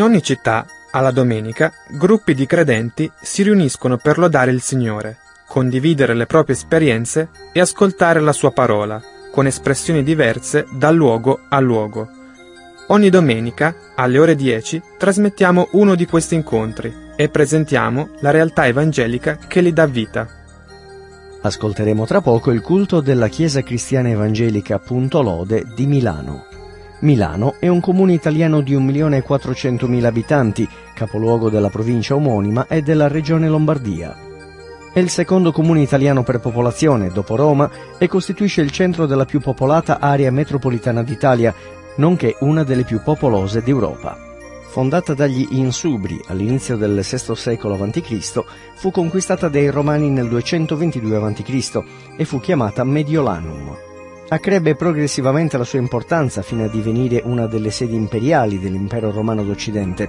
In ogni città, alla domenica, gruppi di credenti si riuniscono per lodare il Signore, condividere le proprie esperienze e ascoltare la sua parola, con espressioni diverse da luogo a luogo. Ogni domenica, alle ore 10, trasmettiamo uno di questi incontri e presentiamo la realtà evangelica che li dà vita. Ascolteremo tra poco il culto della Chiesa Cristiana Evangelica Punto Lode di Milano. Milano è un comune italiano di 1.400.000 abitanti, capoluogo della provincia omonima e della regione Lombardia. È il secondo comune italiano per popolazione, dopo Roma, e costituisce il centro della più popolata area metropolitana d'Italia, nonché una delle più popolose d'Europa. Fondata dagli Insubri all'inizio del VI secolo a.C., fu conquistata dai Romani nel 222 a.C. e fu chiamata Mediolanum accrebbe progressivamente la sua importanza fino a divenire una delle sedi imperiali dell'impero romano d'Occidente.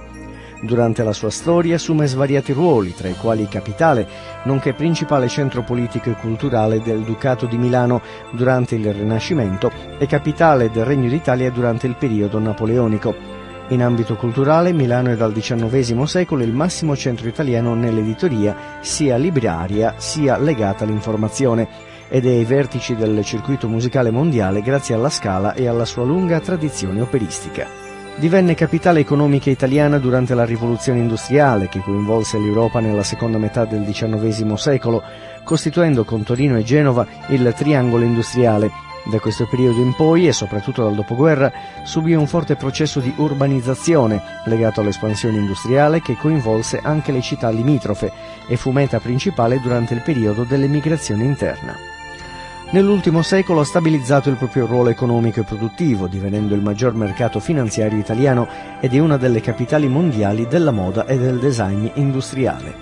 Durante la sua storia assume svariati ruoli, tra i quali capitale, nonché principale centro politico e culturale del Ducato di Milano durante il Rinascimento e capitale del Regno d'Italia durante il periodo napoleonico. In ambito culturale, Milano è dal XIX secolo il massimo centro italiano nell'editoria, sia libraria sia legata all'informazione ed è ai vertici del circuito musicale mondiale grazie alla Scala e alla sua lunga tradizione operistica. Divenne capitale economica italiana durante la rivoluzione industriale che coinvolse l'Europa nella seconda metà del XIX secolo, costituendo con Torino e Genova il triangolo industriale. Da questo periodo in poi, e soprattutto dal dopoguerra, subì un forte processo di urbanizzazione legato all'espansione industriale che coinvolse anche le città limitrofe e fu meta principale durante il periodo dell'emigrazione interna. Nell'ultimo secolo ha stabilizzato il proprio ruolo economico e produttivo, divenendo il maggior mercato finanziario italiano ed è una delle capitali mondiali della moda e del design industriale.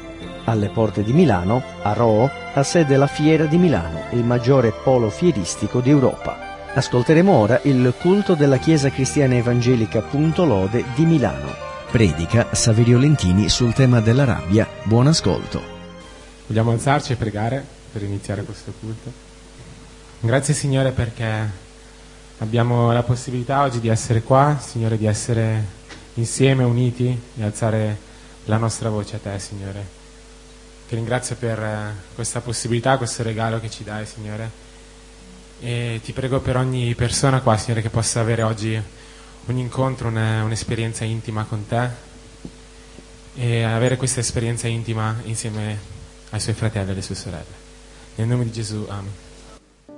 Alle porte di Milano, a Roo, ha sede la Fiera di Milano, il maggiore polo fieristico d'Europa. Ascolteremo ora il culto della Chiesa Cristiana Evangelica Punto Lode di Milano. Predica Saverio Lentini sul tema della rabbia. Buon ascolto. Vogliamo alzarci e pregare per iniziare questo culto? Grazie Signore perché abbiamo la possibilità oggi di essere qua, Signore, di essere insieme, uniti, di alzare la nostra voce a Te, Signore. Ti ringrazio per eh, questa possibilità, questo regalo che ci dai, Signore. E ti prego per ogni persona qua, Signore, che possa avere oggi un incontro, un'esperienza intima con Te e avere questa esperienza intima insieme ai suoi fratelli e alle sue sorelle. Nel nome di Gesù, amen.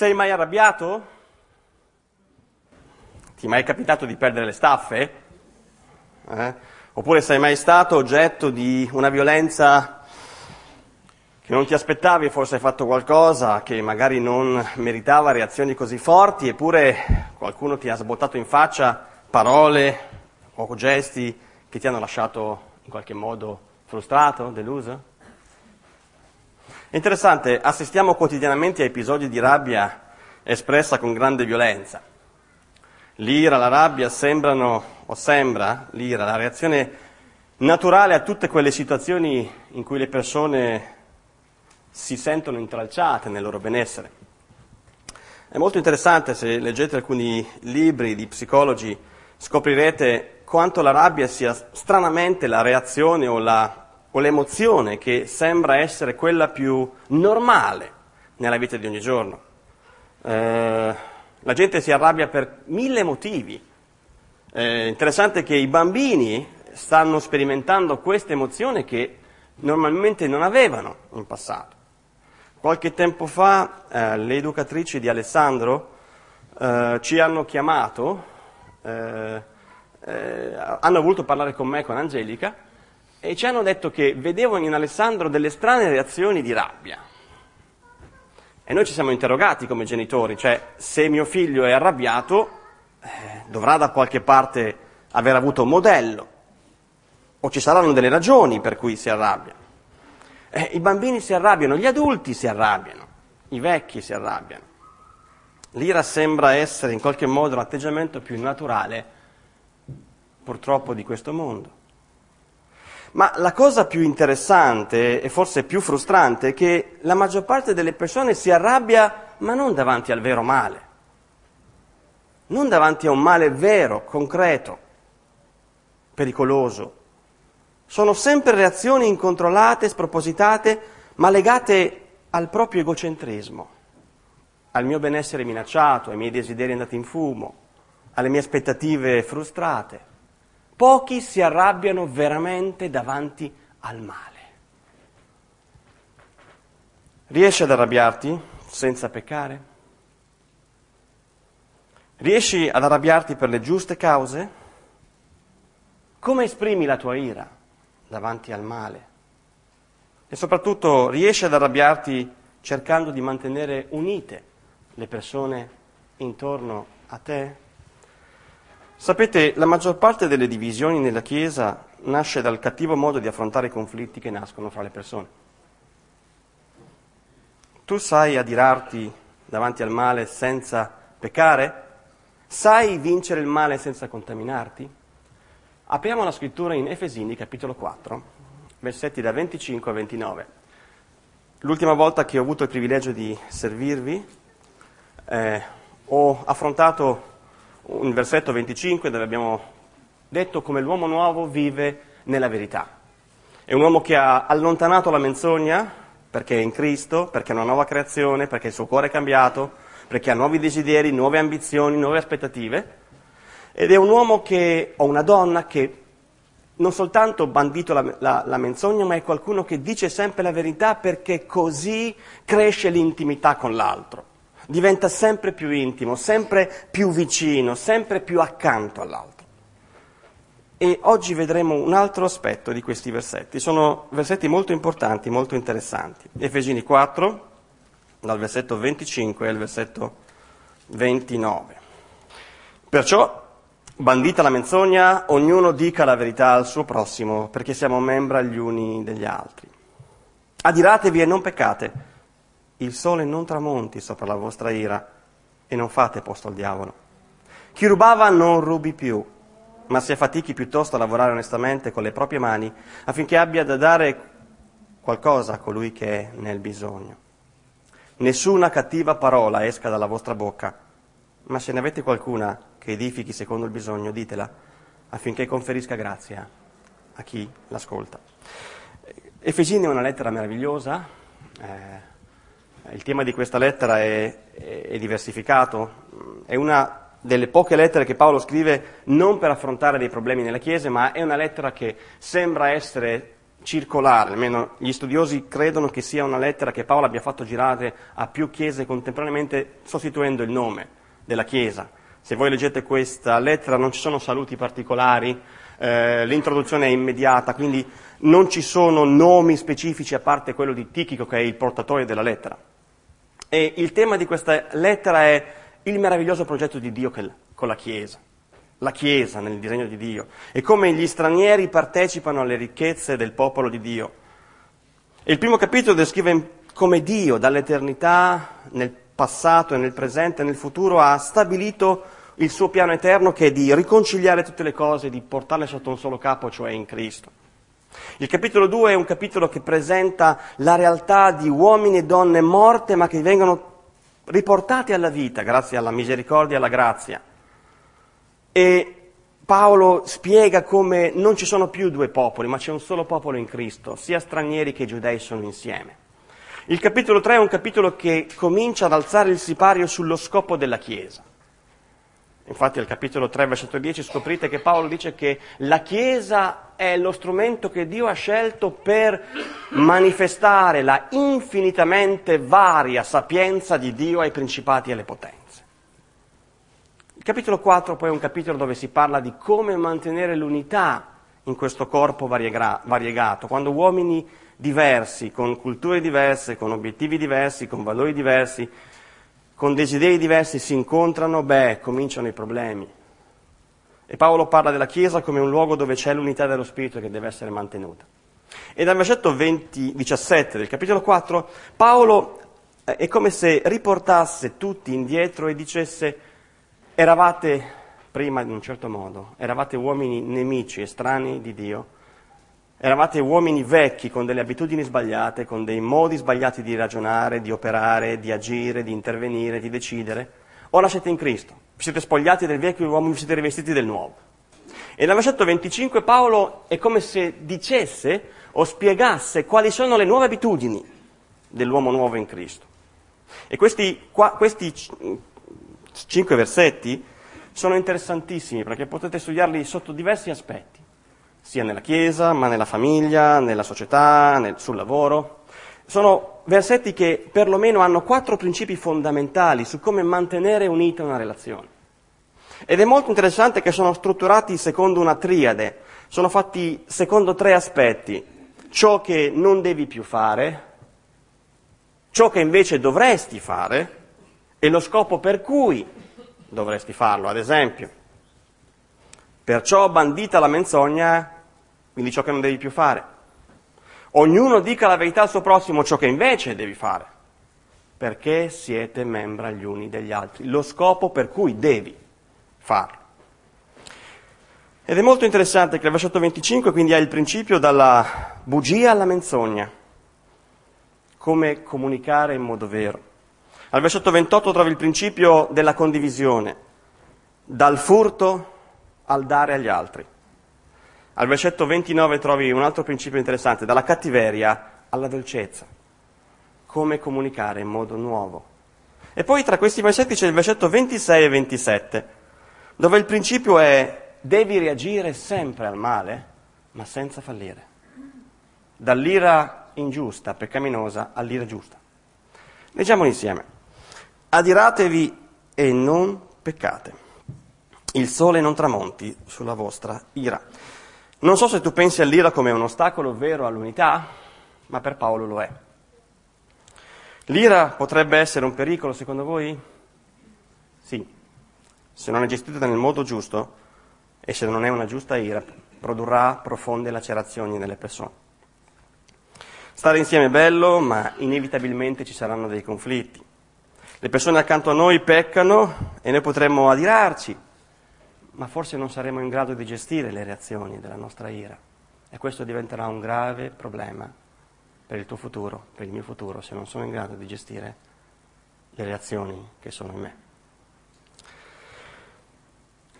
sei mai arrabbiato? Ti è mai capitato di perdere le staffe? Eh? Oppure sei mai stato oggetto di una violenza che non ti aspettavi, forse hai fatto qualcosa che magari non meritava reazioni così forti, eppure qualcuno ti ha sbottato in faccia parole o gesti che ti hanno lasciato in qualche modo frustrato, deluso? È interessante, assistiamo quotidianamente a episodi di rabbia espressa con grande violenza. L'ira, la rabbia sembrano, o sembra, l'ira, la reazione naturale a tutte quelle situazioni in cui le persone si sentono intralciate nel loro benessere. È molto interessante se leggete alcuni libri di psicologi, scoprirete quanto la rabbia sia stranamente la reazione o la o l'emozione che sembra essere quella più normale nella vita di ogni giorno. Eh, la gente si arrabbia per mille motivi. È eh, interessante che i bambini stanno sperimentando questa emozione che normalmente non avevano in passato. Qualche tempo fa eh, le educatrici di Alessandro eh, ci hanno chiamato, eh, eh, hanno voluto parlare con me, con Angelica, e ci hanno detto che vedevano in Alessandro delle strane reazioni di rabbia. E noi ci siamo interrogati come genitori, cioè se mio figlio è arrabbiato eh, dovrà da qualche parte aver avuto un modello o ci saranno delle ragioni per cui si arrabbia. Eh, I bambini si arrabbiano, gli adulti si arrabbiano, i vecchi si arrabbiano. L'ira sembra essere in qualche modo l'atteggiamento più naturale, purtroppo, di questo mondo. Ma la cosa più interessante e forse più frustrante è che la maggior parte delle persone si arrabbia ma non davanti al vero male, non davanti a un male vero, concreto, pericoloso. Sono sempre reazioni incontrollate, spropositate, ma legate al proprio egocentrismo, al mio benessere minacciato, ai miei desideri andati in fumo, alle mie aspettative frustrate. Pochi si arrabbiano veramente davanti al male. Riesci ad arrabbiarti senza peccare? Riesci ad arrabbiarti per le giuste cause? Come esprimi la tua ira davanti al male? E soprattutto riesci ad arrabbiarti cercando di mantenere unite le persone intorno a te? Sapete, la maggior parte delle divisioni nella Chiesa nasce dal cattivo modo di affrontare i conflitti che nascono fra le persone. Tu sai adirarti davanti al male senza peccare? Sai vincere il male senza contaminarti? Apriamo la scrittura in Efesini, capitolo 4, versetti da 25 a 29. L'ultima volta che ho avuto il privilegio di servirvi, eh, ho affrontato un versetto 25 dove abbiamo detto come l'uomo nuovo vive nella verità. È un uomo che ha allontanato la menzogna perché è in Cristo, perché è una nuova creazione, perché il suo cuore è cambiato, perché ha nuovi desideri, nuove ambizioni, nuove aspettative. Ed è un uomo che, o una donna che non soltanto bandito la, la, la, menzogna, ma è qualcuno che dice sempre la verità perché così cresce l'intimità con l'altro diventa sempre più intimo, sempre più vicino, sempre più accanto all'altro. E oggi vedremo un altro aspetto di questi versetti. Sono versetti molto importanti, molto interessanti. Efesini 4, dal versetto 25 al versetto 29. Perciò, bandita la menzogna, ognuno dica la verità al suo prossimo, perché siamo membra gli uni degli altri. Adiratevi e non peccate il sole non tramonti sopra la vostra ira e non fate posto al diavolo. Chi rubava non rubi più, ma si affatichi piuttosto a lavorare onestamente con le proprie mani affinché abbia da dare qualcosa a colui che è nel bisogno. Nessuna cattiva parola esca dalla vostra bocca, ma se ne avete qualcuna che edifichi secondo il bisogno, ditela affinché conferisca grazia a chi l'ascolta. Efesini è una lettera meravigliosa. Eh, il tema di questa lettera è, è, diversificato, è una delle poche lettere che Paolo scrive non per affrontare dei problemi nella Chiesa, ma è una lettera che sembra essere circolare, almeno gli studiosi credono che sia una lettera che Paolo abbia fatto girare a più chiese contemporaneamente sostituendo il nome della chiesa. Se voi leggete questa lettera non ci sono saluti particolari, eh, l'introduzione è immediata, quindi non ci sono nomi specifici a parte quello di Tichico che è il portatore della lettera. E il tema di questa lettera è il meraviglioso progetto di Dio con la Chiesa, la Chiesa nel disegno di Dio, e come gli stranieri partecipano alle ricchezze del popolo di Dio. E il primo capitolo descrive come Dio dall'eternità nel passato e nel presente e nel futuro ha stabilito il suo piano eterno che è di riconciliare tutte le cose, di portarle sotto un solo capo, cioè in Cristo. Il capitolo 2 è un capitolo che presenta la realtà di uomini e donne morte ma che vengono riportati alla vita grazie alla misericordia e alla grazia. E Paolo spiega come non ci sono più due popoli, ma c'è un solo popolo in Cristo, sia stranieri che giudei sono insieme. Il capitolo 3 è un capitolo che comincia ad alzare il sipario sullo scopo della Chiesa. Infatti al capitolo 3, versetto 10 scoprite che Paolo dice che la Chiesa è lo strumento che Dio ha scelto per manifestare la infinitamente varia sapienza di Dio ai principati e alle potenze. Il capitolo 4 poi è un capitolo dove si parla di come mantenere l'unità in questo corpo variegato, quando uomini diversi, con culture diverse, con obiettivi diversi, con valori diversi, con desideri diversi si incontrano, beh, cominciano i problemi. E Paolo parla della Chiesa come un luogo dove c'è l'unità dello Spirito che deve essere mantenuta. E dal versetto 20, 17 del capitolo 4, Paolo eh, è come se riportasse tutti indietro e dicesse, eravate prima in un certo modo, eravate uomini nemici, estranei di Dio, Eravate uomini vecchi con delle abitudini sbagliate, con dei modi sbagliati di ragionare, di operare, di agire, di intervenire, di decidere. Ora siete in Cristo, vi siete spogliati del vecchio uomo, vi siete rivestiti del nuovo. E nel versetto 25 Paolo è come se dicesse o spiegasse quali sono le nuove abitudini dell'uomo nuovo in Cristo. E questi, qua, questi cinque versetti sono interessantissimi perché potete studiarli sotto diversi aspetti sia nella Chiesa, ma nella famiglia, nella società, nel, sul lavoro. Sono versetti che perlomeno hanno quattro principi fondamentali su come mantenere unita una relazione. Ed è molto interessante che sono strutturati secondo una triade, sono fatti secondo tre aspetti. Ciò che non devi più fare, ciò che invece dovresti fare e lo scopo per cui dovresti farlo. Ad esempio, perciò bandita la menzogna quindi ciò che non devi più fare. Ognuno dica la verità al suo prossimo ciò che invece devi fare, perché siete membra gli uni degli altri, lo scopo per cui devi farlo. Ed è molto interessante che il versetto 25 quindi ha il principio dalla bugia alla menzogna, come comunicare in modo vero. Al versetto 28 trovi il principio della condivisione, dal furto al dare agli altri. Al versetto 29 trovi un altro principio interessante, dalla cattiveria alla dolcezza. Come comunicare in modo nuovo. E poi tra questi versetti c'è il versetto 26 e 27, dove il principio è devi reagire sempre al male, ma senza fallire. Dall'ira ingiusta, peccaminosa, all'ira giusta. Leggiamolo insieme. Adiratevi e non peccate. Il sole non tramonti sulla vostra ira. Non so se tu pensi all'ira come un ostacolo vero all'unità, ma per Paolo lo è. L'ira potrebbe essere un pericolo secondo voi? Sì, se non è gestita nel modo giusto e se non è una giusta ira, produrrà profonde lacerazioni nelle persone. Stare insieme è bello, ma inevitabilmente ci saranno dei conflitti. Le persone accanto a noi peccano e noi potremmo adirarci, ma forse non saremo in grado di gestire le reazioni della nostra ira e questo diventerà un grave problema per il tuo futuro, per il mio futuro, se non sono in grado di gestire le reazioni che sono in me.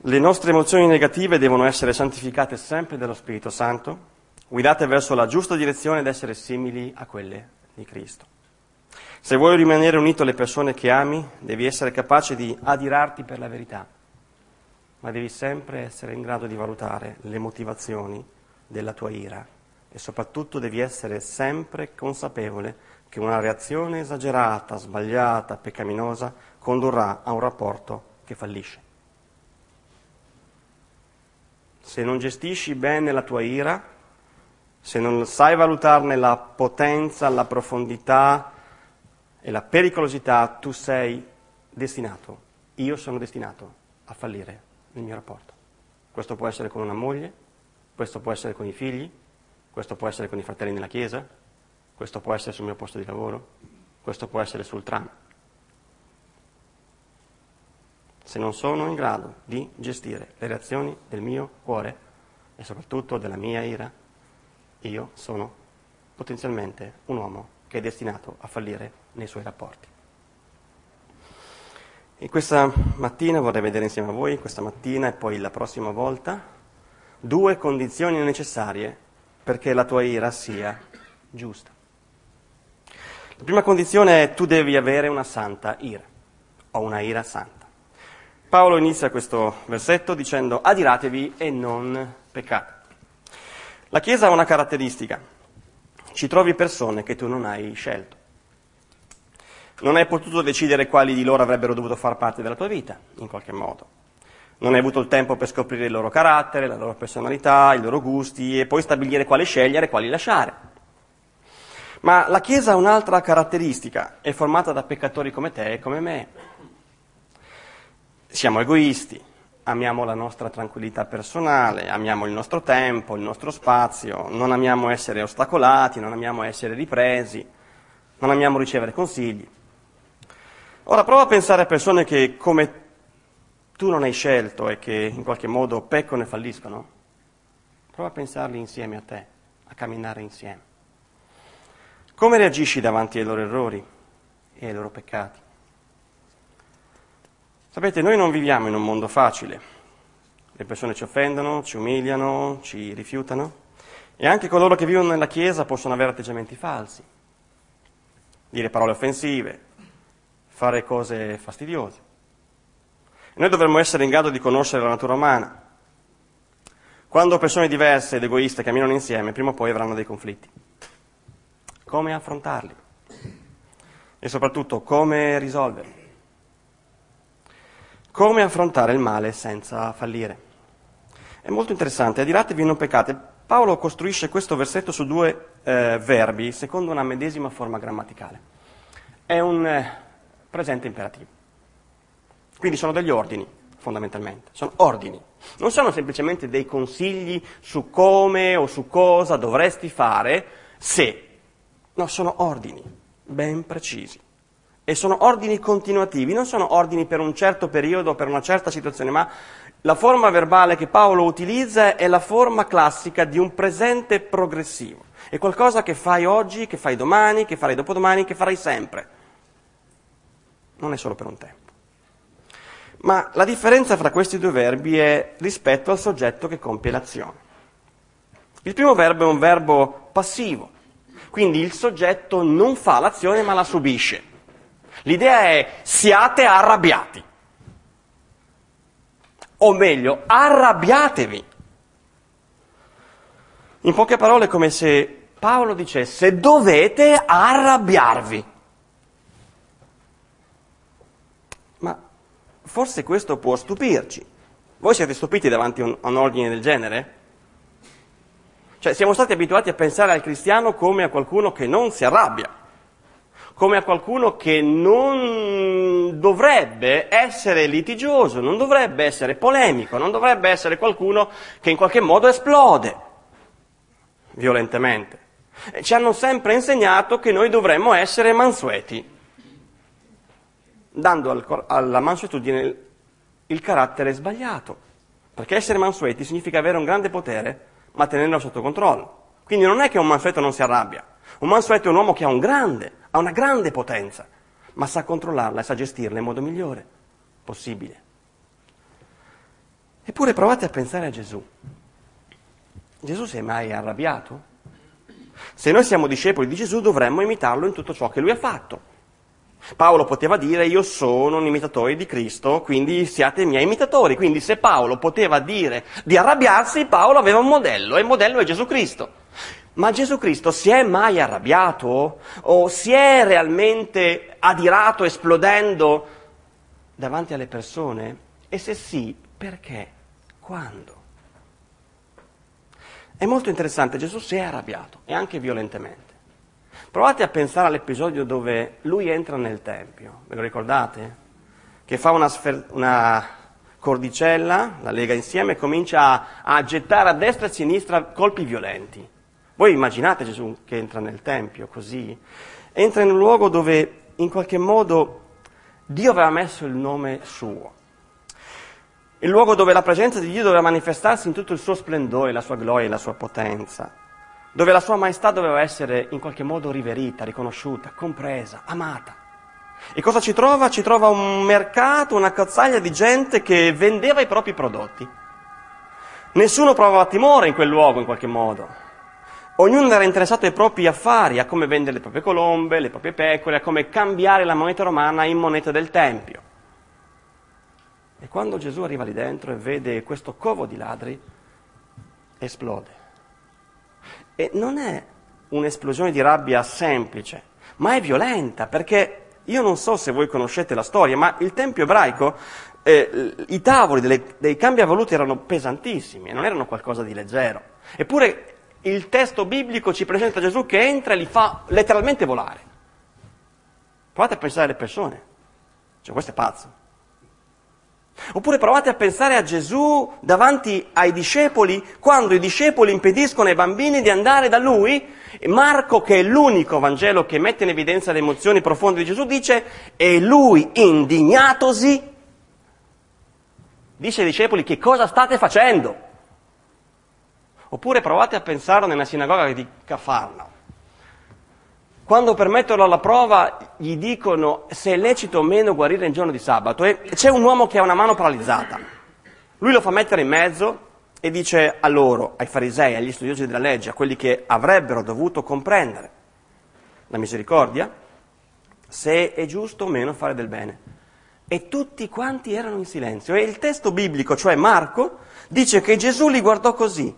Le nostre emozioni negative devono essere santificate sempre dallo Spirito Santo, guidate verso la giusta direzione ed essere simili a quelle di Cristo. Se vuoi rimanere unito alle persone che ami, devi essere capace di adirarti per la verità ma devi sempre essere in grado di valutare le motivazioni della tua ira e soprattutto devi essere sempre consapevole che una reazione esagerata, sbagliata, peccaminosa condurrà a un rapporto che fallisce. Se non gestisci bene la tua ira, se non sai valutarne la potenza, la profondità e la pericolosità, tu sei destinato, io sono destinato a fallire nel mio rapporto. Questo può essere con una moglie, questo può essere con i figli, questo può essere con i fratelli nella chiesa, questo può essere sul mio posto di lavoro, questo può essere sul tram. Se non sono in grado di gestire le reazioni del mio cuore e soprattutto della mia ira, io sono potenzialmente un uomo che è destinato a fallire nei suoi rapporti. E questa mattina vorrei vedere insieme a voi, questa mattina e poi la prossima volta, due condizioni necessarie perché la tua ira sia giusta. La prima condizione è tu devi avere una santa ira, o una ira santa. Paolo inizia questo versetto dicendo adiratevi e non peccate. La Chiesa ha una caratteristica, ci trovi persone che tu non hai scelto. Non hai potuto decidere quali di loro avrebbero dovuto far parte della tua vita, in qualche modo. Non hai avuto il tempo per scoprire il loro carattere, la loro personalità, i loro gusti e poi stabilire quali scegliere e quali lasciare. Ma la Chiesa ha un'altra caratteristica, è formata da peccatori come te e come me. Siamo egoisti, amiamo la nostra tranquillità personale, amiamo il nostro tempo, il nostro spazio, non amiamo essere ostacolati, non amiamo essere ripresi, non amiamo ricevere consigli. Ora prova a pensare a persone che come tu non hai scelto e che in qualche modo peccano e falliscono. Prova a pensarli insieme a te, a camminare insieme. Come reagisci davanti ai loro errori e ai loro peccati? Sapete, noi non viviamo in un mondo facile. Le persone ci offendono, ci umiliano, ci rifiutano e anche coloro che vivono nella Chiesa possono avere atteggiamenti falsi, dire parole offensive, fare cose fastidiose. Noi dovremmo essere in grado di conoscere la natura umana. Quando persone diverse ed egoiste camminano insieme, prima o poi avranno dei conflitti. Come affrontarli? E soprattutto come risolverli? Come affrontare il male senza fallire? È molto interessante, adiratevi non peccate. Paolo costruisce questo versetto su due eh, verbi secondo una medesima forma grammaticale. È un eh, presente imperativo. Quindi sono degli ordini, fondamentalmente. Sono ordini. Non sono semplicemente dei consigli su come o su cosa dovresti fare se. No, sono ordini ben precisi e sono ordini continuativi, non sono ordini per un certo periodo, per una certa situazione, ma la forma verbale che Paolo utilizza è la forma classica di un presente progressivo. È qualcosa che fai oggi, che fai domani, che farai dopodomani, che farai sempre. Non è solo per un tempo. Ma la differenza fra questi due verbi è rispetto al soggetto che compie l'azione. Il primo verbo è un verbo passivo, quindi il soggetto non fa l'azione ma la subisce. L'idea è siate arrabbiati. O meglio, arrabbiatevi. In poche parole è come se Paolo dicesse dovete arrabbiarvi. Forse questo può stupirci. Voi siete stupiti davanti a un, a un ordine del genere? Cioè siamo stati abituati a pensare al cristiano come a qualcuno che non si arrabbia come a qualcuno che non dovrebbe essere litigioso, non dovrebbe essere polemico, non dovrebbe essere qualcuno che in qualche modo esplode violentemente. Ci hanno sempre insegnato che noi dovremmo essere mansueti, dando al, alla mansuetudine il carattere sbagliato, perché essere mansueti significa avere un grande potere ma tenerlo sotto controllo. Quindi non è che un mansueto non si arrabbia, un mansueto è un uomo che ha, un grande, ha una grande potenza, ma sa controllarla e sa gestirla in modo migliore possibile. Eppure provate a pensare a Gesù. Gesù si è mai arrabbiato? Se noi siamo discepoli di Gesù dovremmo imitarlo in tutto ciò che lui ha fatto. Paolo poteva dire io sono un imitatore di Cristo, quindi siate miei imitatori. Quindi se Paolo poteva dire di arrabbiarsi, Paolo aveva un modello e il modello è Gesù Cristo. Ma Gesù Cristo si è mai arrabbiato? O si è realmente adirato esplodendo davanti alle persone? E se sì, perché? Quando? È molto interessante, Gesù si è arrabbiato, e anche violentemente. Provate a pensare all'episodio dove lui entra nel Tempio, ve lo ricordate? Che fa una, sfer- una cordicella, la lega insieme e comincia a, a gettare a destra e a sinistra colpi violenti. Voi immaginate Gesù che entra nel Tempio così? Entra in un luogo dove in qualche modo Dio aveva messo il nome suo. Il luogo dove la presenza di Dio doveva manifestarsi in tutto il suo splendore, la sua gloria e la sua potenza. Dove la sua maestà doveva essere in qualche modo riverita, riconosciuta, compresa, amata. E cosa ci trova? Ci trova un mercato, una cazzaglia di gente che vendeva i propri prodotti. Nessuno provava timore in quel luogo in qualche modo. Ognuno era interessato ai propri affari, a come vendere le proprie colombe, le proprie pecore, a come cambiare la moneta romana in moneta del Tempio. E quando Gesù arriva lì dentro e vede questo covo di ladri, esplode. E non è un'esplosione di rabbia semplice, ma è violenta, perché io non so se voi conoscete la storia, ma il Tempio ebraico, eh, i tavoli delle, dei cambiavaluti erano pesantissimi, non erano qualcosa di leggero. Eppure il testo biblico ci presenta Gesù che entra e li fa letteralmente volare. Provate a pensare alle persone. Cioè, questo è pazzo. Oppure provate a pensare a Gesù davanti ai discepoli, quando i discepoli impediscono ai bambini di andare da lui. Marco, che è l'unico Vangelo che mette in evidenza le emozioni profonde di Gesù, dice, e lui indignatosi, dice ai discepoli, che cosa state facendo? Oppure provate a pensare nella sinagoga di Cafarnao. Quando per metterlo alla prova gli dicono se è lecito o meno guarire in giorno di sabato e c'è un uomo che ha una mano paralizzata. Lui lo fa mettere in mezzo e dice a loro, ai farisei, agli studiosi della legge, a quelli che avrebbero dovuto comprendere la misericordia, se è giusto o meno fare del bene. E tutti quanti erano in silenzio. E il testo biblico, cioè Marco, dice che Gesù li guardò così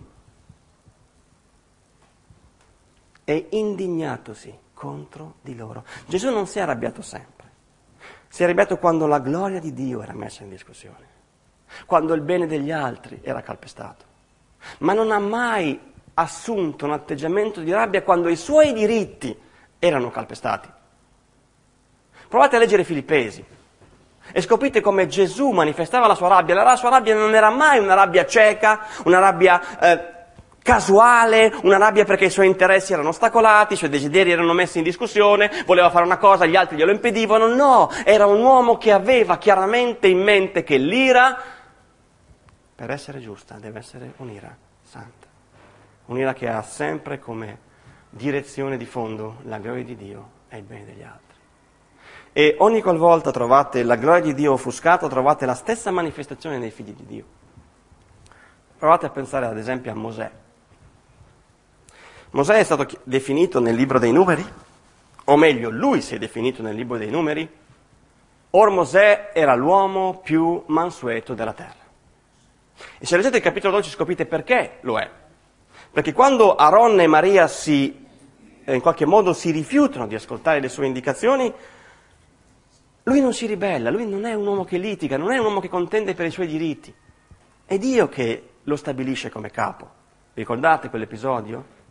e indignatosi contro di loro. Gesù non si è arrabbiato sempre, si è arrabbiato quando la gloria di Dio era messa in discussione, quando il bene degli altri era calpestato, ma non ha mai assunto un atteggiamento di rabbia quando i suoi diritti erano calpestati. Provate a leggere Filippesi e scoprite come Gesù manifestava la sua rabbia. La sua rabbia non era mai una rabbia cieca, una rabbia eh, casuale, una rabbia perché i suoi interessi erano ostacolati, i suoi desideri erano messi in discussione, voleva fare una cosa, gli altri glielo impedivano. No, era un uomo che aveva chiaramente in mente che l'ira, per essere giusta, deve essere un'ira santa. Un'ira che ha sempre come direzione di fondo la gloria di Dio e il bene degli altri. E ogni qualvolta trovate la gloria di Dio offuscata, trovate la stessa manifestazione nei figli di Dio. Provate a pensare ad esempio a Mosè. Mosè è stato definito nel libro dei numeri, o meglio, lui si è definito nel libro dei numeri. Or Mosè era l'uomo più mansueto della terra. E se leggete il capitolo 12 scoprite perché lo è. Perché quando Aaron e Maria si, eh, in qualche modo si rifiutano di ascoltare le sue indicazioni, lui non si ribella, lui non è un uomo che litiga, non è un uomo che contende per i suoi diritti. È Dio che lo stabilisce come capo. Ricordate quell'episodio?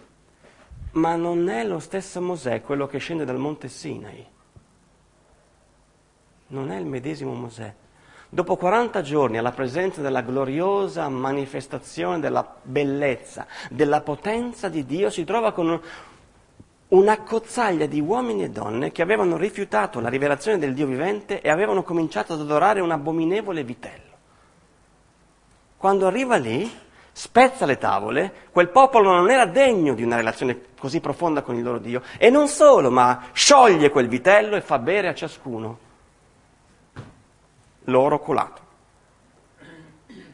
Ma non è lo stesso Mosè quello che scende dal monte Sinai. Non è il medesimo Mosè. Dopo 40 giorni alla presenza della gloriosa manifestazione della bellezza, della potenza di Dio, si trova con una cozzaglia di uomini e donne che avevano rifiutato la rivelazione del Dio vivente e avevano cominciato ad adorare un abominevole vitello. Quando arriva lì, spezza le tavole, quel popolo non era degno di una relazione così profonda con il loro Dio. E non solo, ma scioglie quel vitello e fa bere a ciascuno l'oro colato.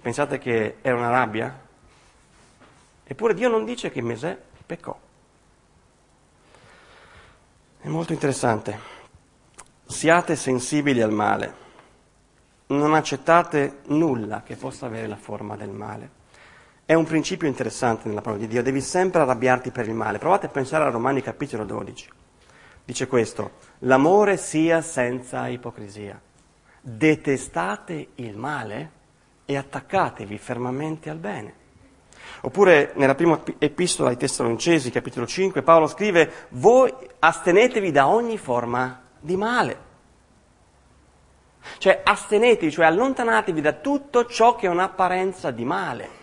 Pensate che era una rabbia? Eppure Dio non dice che Mesè peccò. È molto interessante. Siate sensibili al male. Non accettate nulla che possa avere la forma del male È un principio interessante nella parola di Dio, devi sempre arrabbiarti per il male. Provate a pensare a Romani capitolo 12. Dice questo, l'amore sia senza ipocrisia. Detestate il male e attaccatevi fermamente al bene. Oppure nella prima epistola ai Tessalonicesi, capitolo 5, Paolo scrive, voi astenetevi da ogni forma di male. Cioè astenetevi, cioè allontanatevi da tutto ciò che è un'apparenza di male,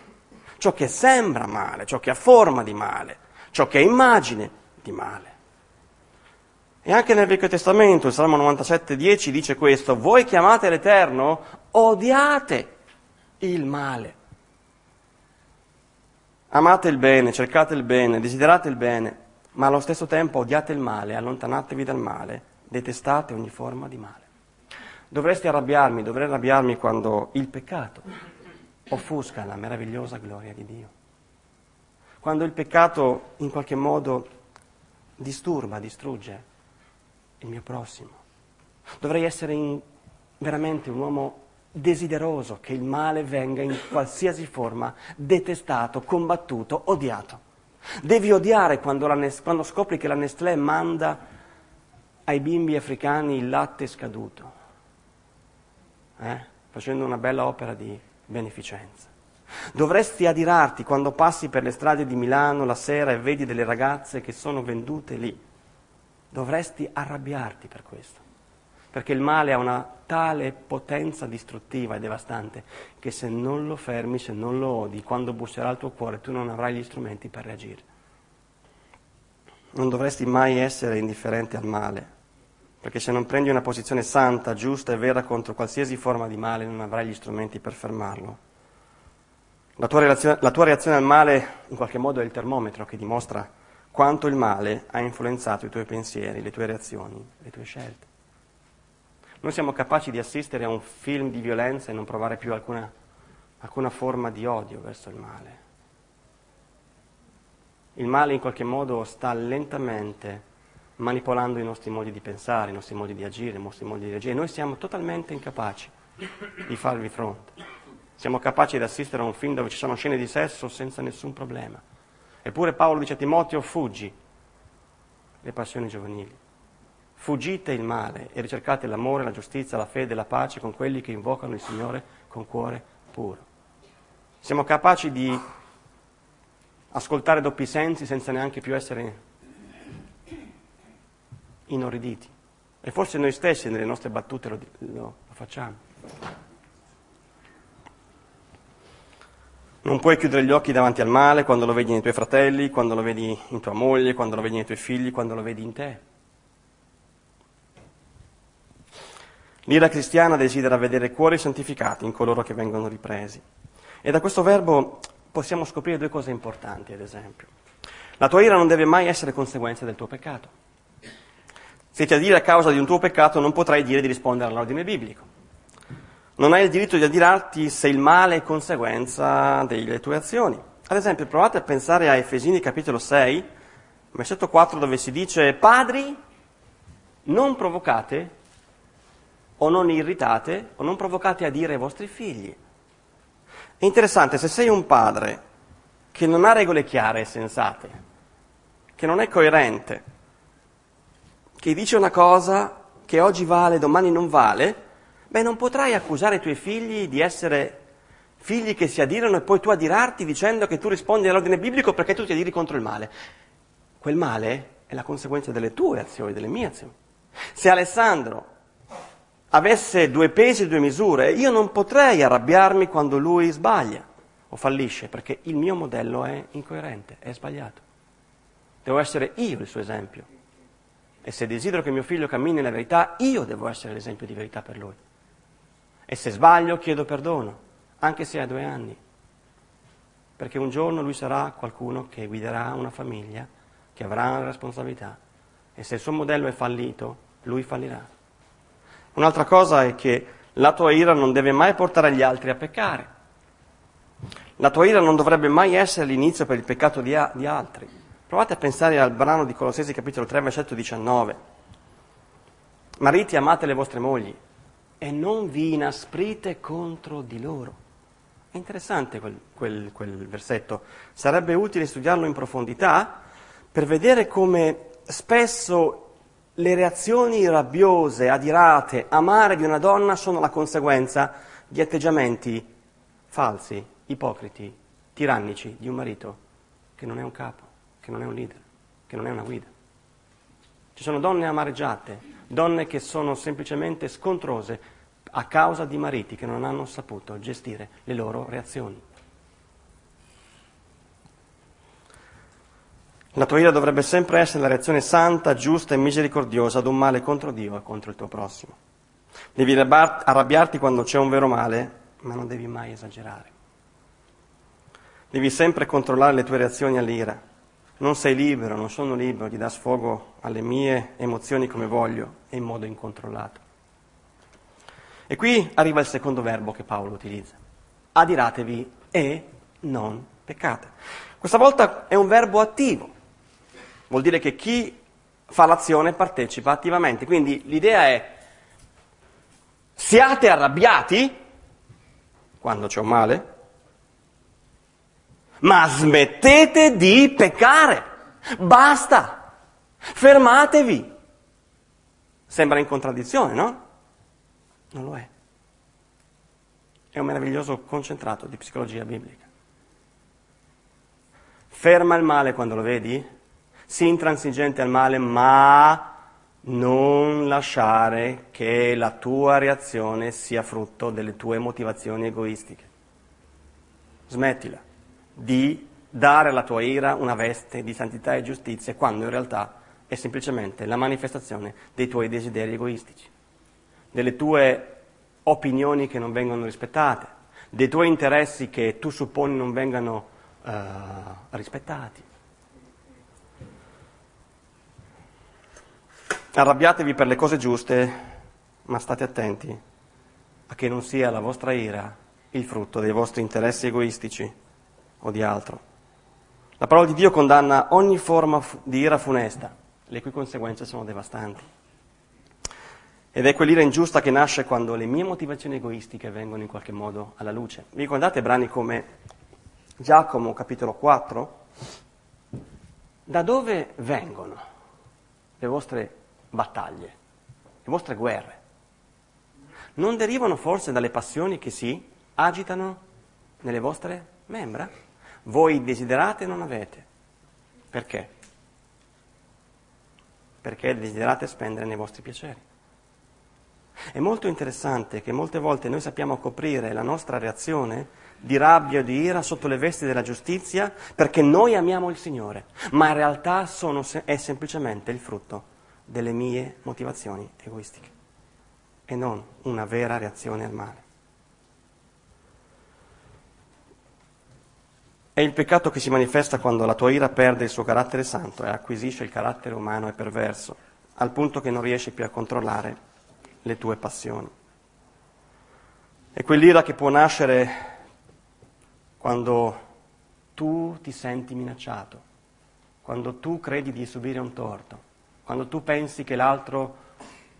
ciò che sembra male, ciò che ha forma di male, ciò che è immagine di male. E anche nel Vecchio Testamento, il Salmo 97,10 dice questo, voi chiamate l'Eterno, odiate il male. Amate il bene, cercate il bene, desiderate il bene, ma allo stesso tempo odiate il male, allontanatevi dal male, detestate ogni forma di male. Dovresti arrabbiarmi, dovrei arrabbiarmi quando il peccato offusca la meravigliosa gloria di Dio. Quando il peccato in qualche modo disturba, distrugge il mio prossimo. Dovrei essere in, veramente un uomo desideroso che il male venga in qualsiasi forma detestato, combattuto, odiato. Devi odiare quando, Nest- quando scopri che la Nestlé manda ai bimbi africani il latte scaduto, eh? facendo una bella opera di beneficenza. Dovresti adirarti quando passi per le strade di Milano la sera e vedi delle ragazze che sono vendute lì dovresti arrabbiarti per questo, perché il male ha una tale potenza distruttiva e devastante che se non lo fermi, se non lo odi, quando busserà il tuo cuore tu non avrai gli strumenti per reagire. Non dovresti mai essere indifferente al male, perché se non prendi una posizione santa, giusta e vera contro qualsiasi forma di male non avrai gli strumenti per fermarlo. La tua, la tua reazione al male in qualche modo è il termometro che dimostra quanto il male ha influenzato i tuoi pensieri, le tue reazioni, le tue scelte. Noi siamo capaci di assistere a un film di violenza e non provare più alcuna, alcuna forma di odio verso il male. Il male in qualche modo sta lentamente manipolando i nostri modi di pensare, i nostri modi di agire, i nostri modi di reagire. Noi siamo totalmente incapaci di farvi fronte. Siamo capaci di assistere a un film dove ci sono scene di sesso senza nessun problema Eppure Paolo dice a Timoteo, fuggi le passioni giovanili. Fuggite il male e ricercate l'amore, la giustizia, la fede, la pace con quelli che invocano il Signore con cuore puro. Siamo capaci di ascoltare doppi sensi senza neanche più essere inorriditi. E forse noi stessi nelle nostre battute lo, lo, lo facciamo. Non puoi chiudere gli occhi davanti al male quando lo vedi nei tuoi fratelli, quando lo vedi in tua moglie, quando lo vedi nei tuoi figli, quando lo vedi in te. L'ira cristiana desidera vedere cuori santificati in coloro che vengono ripresi. E da questo verbo possiamo scoprire due cose importanti, ad esempio. La tua ira non deve mai essere conseguenza del tuo peccato. Se ti adiri a causa di un tuo peccato non potrai dire di rispondere all'ordine biblico non hai il diritto di adirarti se il male è conseguenza delle tue azioni. Ad esempio, provate a pensare a Efesini capitolo 6, versetto 4, dove si dice, padri, non provocate o non irritate o non provocate a dire ai vostri figli. È interessante, se sei un padre che non ha regole chiare e sensate, che non è coerente, che dice una cosa che oggi vale, domani non vale, beh non potrai accusare i tuoi figli di essere figli che si adirano e poi tu adirarti dicendo che tu rispondi all'ordine biblico perché tu ti adiri contro il male. Quel male è la conseguenza delle tue azioni, delle mie azioni. Se Alessandro avesse due pesi e due misure, io non potrei arrabbiarmi quando lui sbaglia o fallisce, perché il mio modello è incoerente, è sbagliato. Devo essere io il suo esempio. E se desidero che mio figlio cammini nella verità, io devo essere l'esempio di verità per lui. E se sbaglio chiedo perdono, anche se ha due anni, perché un giorno lui sarà qualcuno che guiderà una famiglia, che avrà una responsabilità. E se il suo modello è fallito, lui fallirà. Un'altra cosa è che la tua ira non deve mai portare gli altri a peccare. La tua ira non dovrebbe mai essere l'inizio per il peccato di, a- di altri. Provate a pensare al brano di Colossesi capitolo 3, versetto 19. Mariti, amate le vostre mogli, e non vi inasprite contro di loro. È interessante quel, quel, quel versetto. Sarebbe utile studiarlo in profondità per vedere come spesso le reazioni rabbiose, adirate, amare di una donna sono la conseguenza di atteggiamenti falsi, ipocriti, tirannici di un marito che non è un capo, che non è un leader, che non è una guida. Ci sono donne amareggiate, donne che sono semplicemente scontrose a causa di mariti che non hanno saputo gestire le loro reazioni. La tua ira dovrebbe sempre essere la reazione santa, giusta e misericordiosa ad un male contro Dio e contro il tuo prossimo. Devi arrabbiarti quando c'è un vero male, ma non devi mai esagerare. Devi sempre controllare le tue reazioni all'ira. Non sei libero, non sono libero di dar sfogo alle mie emozioni come voglio e in modo incontrollato. E qui arriva il secondo verbo che Paolo utilizza. Adiratevi e non peccate. Questa volta è un verbo attivo. Vuol dire che chi fa l'azione partecipa attivamente. Quindi l'idea è siate arrabbiati quando c'è un male, ma smettete di peccare. Basta. Fermatevi. Sembra in contraddizione, no? Non lo è. È un meraviglioso concentrato di psicologia biblica. Ferma il male quando lo vedi, sii intransigente al male, ma non lasciare che la tua reazione sia frutto delle tue motivazioni egoistiche. Smettila di dare alla tua ira una veste di santità e giustizia quando in realtà è semplicemente la manifestazione dei tuoi desideri egoistici, delle tue opinioni che non vengono rispettate, dei tuoi interessi che tu supponi non vengano uh, rispettati. Arrabbiatevi per le cose giuste, ma state attenti a che non sia la vostra ira il frutto dei vostri interessi egoistici o di altro. La parola di Dio condanna ogni forma di ira funesta, le cui conseguenze sono devastanti. Ed è quell'ira ingiusta che nasce quando le mie motivazioni egoistiche vengono in qualche modo alla luce. Vi ricordate brani come Giacomo capitolo 4? Da dove vengono le vostre battaglie, le vostre guerre, non derivano forse dalle passioni che si agitano nelle vostre membra? Voi desiderate e non avete. Perché? Perché desiderate spendere nei vostri piaceri. È molto interessante che molte volte noi sappiamo coprire la nostra reazione di rabbia o di ira sotto le vesti della giustizia perché noi amiamo il Signore, ma in realtà sono, è semplicemente il frutto delle mie motivazioni egoistiche e non una vera reazione al male. È il peccato che si manifesta quando la tua ira perde il suo carattere santo e acquisisce il carattere umano e perverso, al punto che non riesci più a controllare le tue passioni. È quell'ira che può nascere quando tu ti senti minacciato, quando tu credi di subire un torto, quando tu pensi che l'altro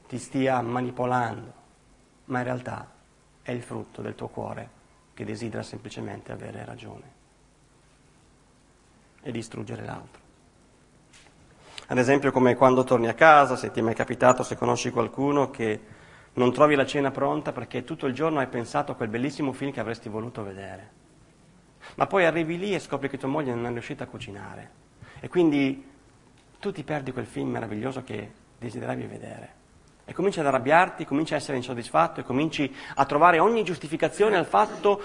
ti stia manipolando, ma in realtà è il frutto del tuo cuore che desidera semplicemente avere ragione e distruggere l'altro. Ad esempio come quando torni a casa, se ti è mai capitato, se conosci qualcuno che non trovi la cena pronta perché tutto il giorno hai pensato a quel bellissimo film che avresti voluto vedere. Ma poi arrivi lì e scopri che tua moglie non è riuscita a cucinare. E quindi tu ti perdi quel film meraviglioso che desideravi vedere. E cominci ad arrabbiarti, cominci a essere insoddisfatto e cominci a trovare ogni giustificazione al fatto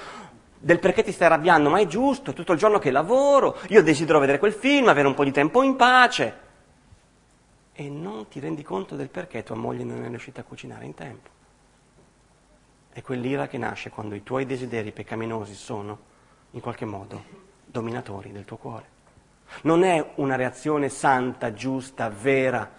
del perché ti stai arrabbiando, ma è giusto, è tutto il giorno che lavoro, io desidero vedere quel film, avere un po' di tempo in pace. E non ti rendi conto del perché tua moglie non è riuscita a cucinare in tempo. È quell'ira che nasce quando i tuoi desideri peccaminosi sono, in qualche modo, dominatori del tuo cuore. Non è una reazione santa, giusta, vera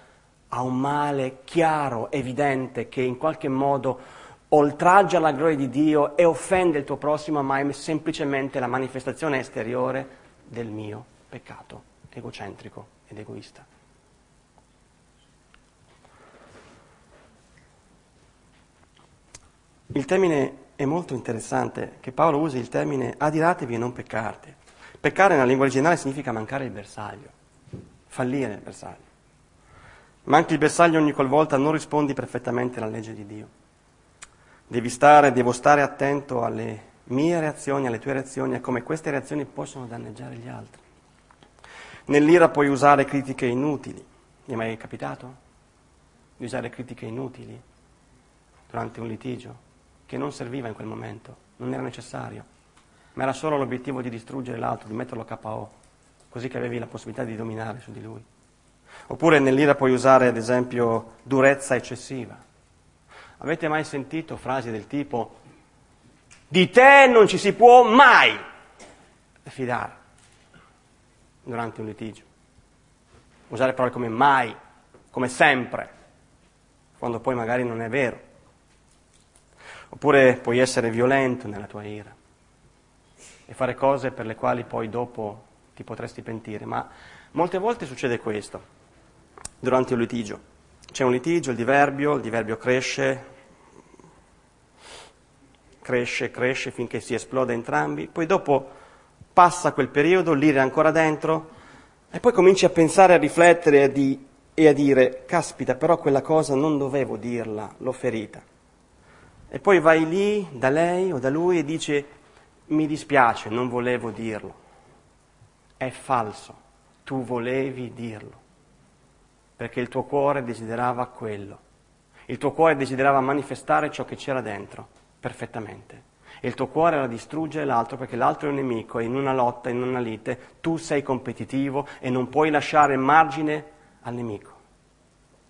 a un male chiaro, evidente, che in qualche modo oltraggia la gloria di Dio e offende il tuo prossimo, ma è semplicemente la manifestazione esteriore del mio peccato egocentrico ed egoista. Il termine è molto interessante che Paolo usi il termine adiratevi e non peccate. Peccare nella lingua originale significa mancare il bersaglio, fallire nel bersaglio. Manchi il bersaglio ogni qualvolta non rispondi perfettamente alla legge di Dio. Devi stare, devo stare attento alle mie reazioni, alle tue reazioni, a come queste reazioni possono danneggiare gli altri. Nell'ira puoi usare critiche inutili. Mi è mai capitato di usare critiche inutili durante un litigio che non serviva in quel momento, non era necessario, ma era solo l'obiettivo di distruggere l'altro, di metterlo a KO, così che avevi la possibilità di dominare su di lui. Oppure nell'ira puoi usare ad esempio durezza eccessiva. Avete mai sentito frasi del tipo di te non ci si può mai fidare durante un litigio? Usare parole come mai, come sempre, quando poi magari non è vero. Oppure puoi essere violento nella tua ira e fare cose per le quali poi dopo ti potresti pentire. Ma molte volte succede questo durante un litigio. C'è un litigio, il diverbio, il diverbio cresce, cresce, cresce finché si esplode entrambi, poi dopo passa quel periodo, l'ira è ancora dentro e poi cominci a pensare, a riflettere a, di, e a dire, caspita, però quella cosa non dovevo dirla, l'ho ferita. E poi vai lì da lei o da lui e dice mi dispiace, non volevo dirlo. È falso, tu volevi dirlo, perché il tuo cuore desiderava quello. Il tuo cuore desiderava manifestare ciò che c'era dentro, perfettamente. E il tuo cuore era distruggere l'altro perché l'altro è un nemico e in una lotta, in una lite, tu sei competitivo e non puoi lasciare margine al nemico.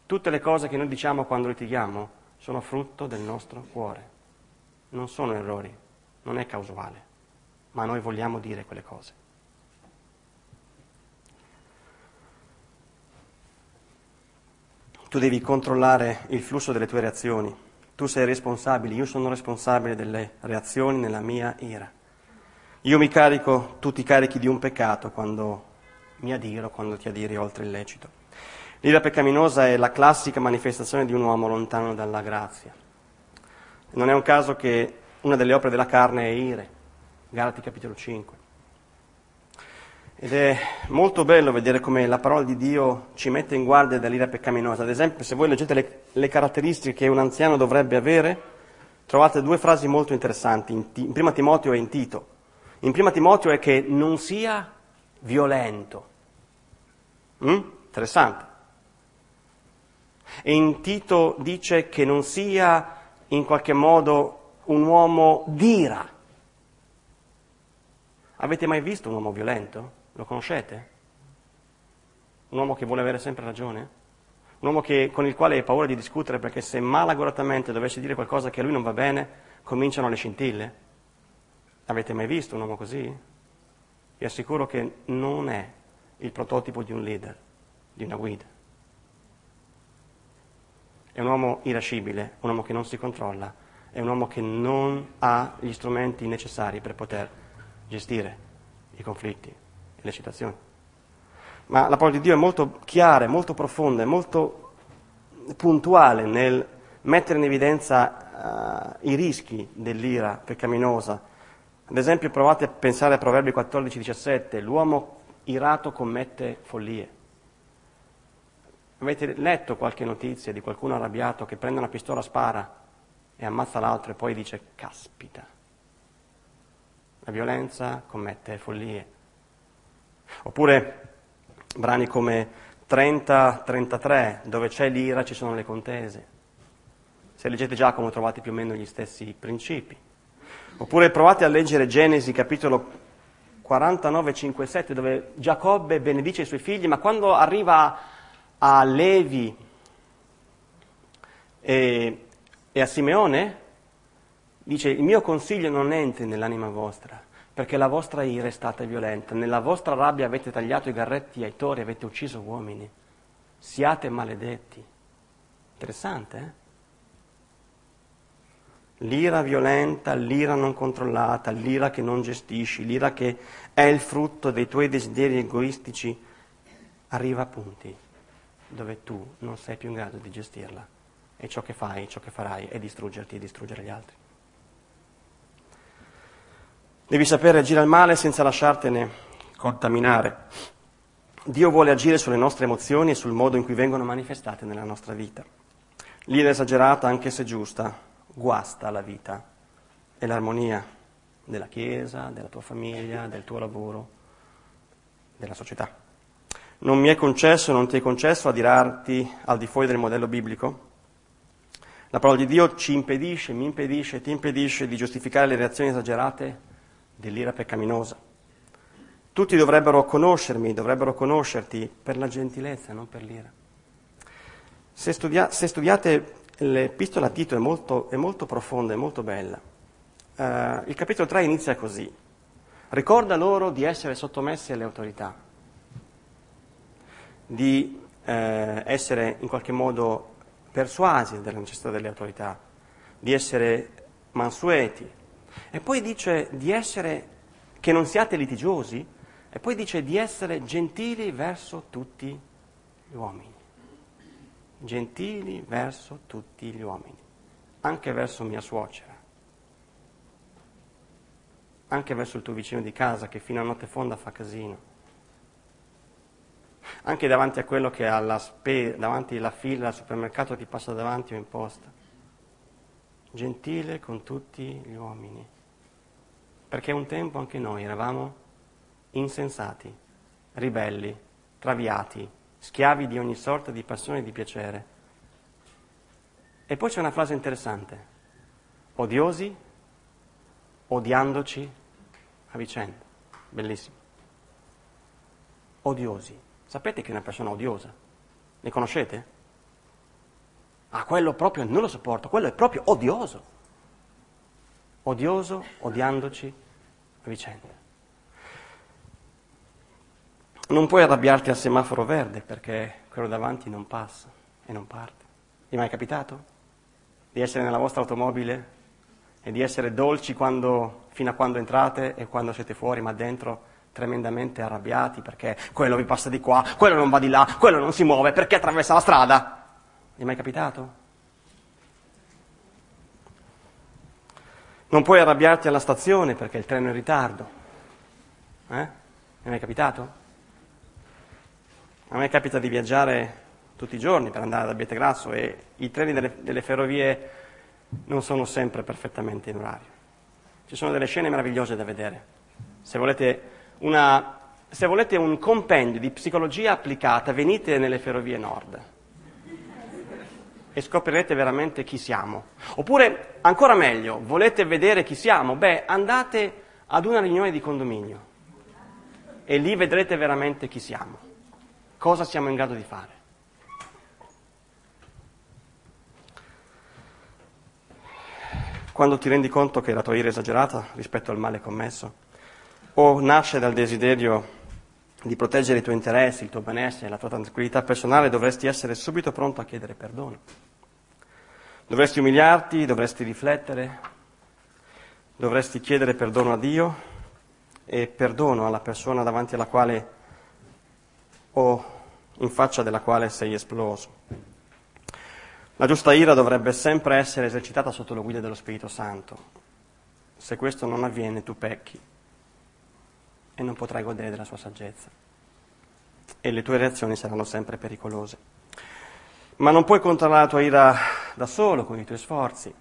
Tutte le cose che noi diciamo quando litighiamo sono frutto del nostro cuore, non sono errori, non è casuale, ma noi vogliamo dire quelle cose. Tu devi controllare il flusso delle tue reazioni, tu sei responsabile, io sono responsabile delle reazioni nella mia ira. Io mi carico, tu ti carichi di un peccato quando mi adiro, quando ti adiri oltre il lecito. L'ira peccaminosa è la classica manifestazione di un uomo lontano dalla grazia. Non è un caso che una delle opere della carne è ire, Galati capitolo 5. Ed è molto bello vedere come la parola di Dio ci mette in guardia dall'ira peccaminosa. Ad esempio, se voi leggete le, le caratteristiche che un anziano dovrebbe avere, trovate due frasi molto interessanti, in, in Prima Timoteo e in Tito. In Prima Timoteo è che non sia violento. Mm? Interessante. E in Tito dice che non sia in qualche modo un uomo d'ira. Avete mai visto un uomo violento? Lo conoscete? Un uomo che vuole avere sempre ragione? Un uomo che, con il quale hai paura di discutere perché se malagoratamente dovessi dire qualcosa che a lui non va bene, cominciano le scintille? Avete mai visto un uomo così? Vi assicuro che non è il prototipo di un leader, di una guida. È un uomo irascibile, un uomo che non si controlla, è un uomo che non ha gli strumenti necessari per poter gestire i conflitti le situazioni. Ma la parola di Dio è molto chiara, molto profonda, molto puntuale nel mettere in evidenza uh, i rischi dell'ira peccaminosa. Ad esempio provate a pensare a Proverbi 14-17, l'uomo irato commette follie. Avete letto qualche notizia di qualcuno arrabbiato che prende una pistola, spara e ammazza l'altro e poi dice caspita. La violenza commette follie. Oppure brani come 30-33, dove c'è l'ira ci sono le contese. Se leggete Giacomo trovate più o meno gli stessi principi. Oppure provate a leggere Genesi capitolo 49, 5, 7, dove Giacobbe benedice i suoi figli, ma quando arriva a Levi e, e a Simeone, dice il mio consiglio non entri nell'anima vostra, perché la vostra ira è stata violenta, nella vostra rabbia avete tagliato i garretti ai tori, avete ucciso uomini, siate maledetti. Interessante, eh? L'ira violenta, l'ira non controllata, l'ira che non gestisci, l'ira che è il frutto dei tuoi desideri egoistici, arriva a punti dove tu non sei più in grado di gestirla e ciò che fai, ciò che farai è distruggerti e distruggere gli altri. Devi sapere agire al male senza lasciartene contaminare. Dio vuole agire sulle nostre emozioni e sul modo in cui vengono manifestate nella nostra vita. L'ira esagerata, anche se giusta, guasta la vita e l'armonia della Chiesa, della tua famiglia, del tuo lavoro, della società. Non mi è concesso, non ti è concesso adirarti al di fuori del modello biblico? La parola di Dio ci impedisce, mi impedisce, ti impedisce di giustificare le reazioni esagerate dell'ira peccaminosa. Tutti dovrebbero conoscermi, dovrebbero conoscerti per la gentilezza, non per l'ira. Se, studia- se studiate l'epistola a Tito è molto, è molto profonda, è molto bella. Uh, il capitolo 3 inizia così. Ricorda loro di essere sottomessi alle autorità, di eh, essere in qualche modo persuasi della necessità delle autorità, di essere mansueti. E poi dice di essere, che non siate litigiosi, e poi dice di essere gentili verso tutti gli uomini. Gentili verso tutti gli uomini, anche verso mia suocera, anche verso il tuo vicino di casa che fino a notte fonda fa casino anche davanti a quello che alla spe- davanti alla fila al supermercato ti passa davanti o in posta. Gentile con tutti gli uomini. Perché un tempo anche noi eravamo insensati, ribelli, traviati, schiavi di ogni sorta di passione e di piacere. E poi c'è una frase interessante, odiosi, odiandoci a vicenda. Bellissimo. Odiosi Sapete che è una persona odiosa? Ne conoscete? Ah, quello proprio non lo sopporto, quello è proprio odioso. Odioso, odiandoci a vicenda. Non puoi arrabbiarti al semaforo verde perché quello davanti non passa e non parte. Vi è mai capitato? Di essere nella vostra automobile e di essere dolci quando, fino a quando entrate e quando siete fuori, ma dentro tremendamente arrabbiati perché quello vi passa di qua, quello non va di là, quello non si muove, perché attraversa la strada? È mai capitato? Non puoi arrabbiarti alla stazione perché il treno è in ritardo. Eh? È mai capitato? A me capita di viaggiare tutti i giorni per andare da Bietegrasso e i treni delle, delle ferrovie non sono sempre perfettamente in orario. Ci sono delle scene meravigliose da vedere. Se volete una, se volete un compendio di psicologia applicata, venite nelle ferrovie nord e scoprirete veramente chi siamo. Oppure, ancora meglio, volete vedere chi siamo? Beh, andate ad una riunione di condominio e lì vedrete veramente chi siamo, cosa siamo in grado di fare. Quando ti rendi conto che la tua ira è esagerata rispetto al male commesso, o nasce dal desiderio di proteggere i tuoi interessi, il tuo benessere, la tua tranquillità personale, dovresti essere subito pronto a chiedere perdono. Dovresti umiliarti, dovresti riflettere, dovresti chiedere perdono a Dio e perdono alla persona davanti alla quale o in faccia della quale sei esploso. La giusta ira dovrebbe sempre essere esercitata sotto la guida dello Spirito Santo. Se questo non avviene, tu pecchi e non potrai godere della sua saggezza. E le tue reazioni saranno sempre pericolose. Ma non puoi controllare la tua ira da solo, con i tuoi sforzi.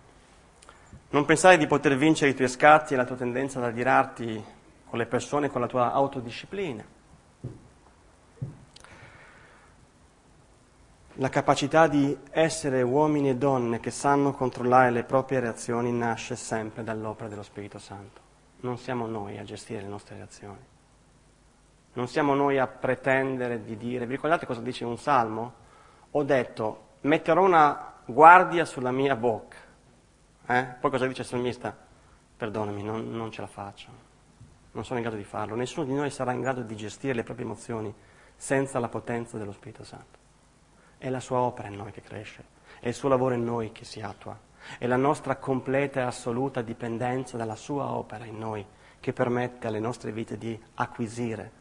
Non pensare di poter vincere i tuoi scatti e la tua tendenza ad adirarti con le persone con la tua autodisciplina. La capacità di essere uomini e donne che sanno controllare le proprie reazioni nasce sempre dall'opera dello Spirito Santo non siamo noi a gestire le nostre reazioni. Non siamo noi a pretendere di dire, vi ricordate cosa dice un salmo? Ho detto, metterò una guardia sulla mia bocca. Eh? Poi cosa dice il salmista? Perdonami, non, non ce la faccio, non sono in grado di farlo. Nessuno di noi sarà in grado di gestire le proprie emozioni senza la potenza dello Spirito Santo. È la sua opera in noi che cresce, è il suo lavoro in noi che si attua è la nostra completa e assoluta dipendenza dalla sua opera in noi che permette alle nostre vite di acquisire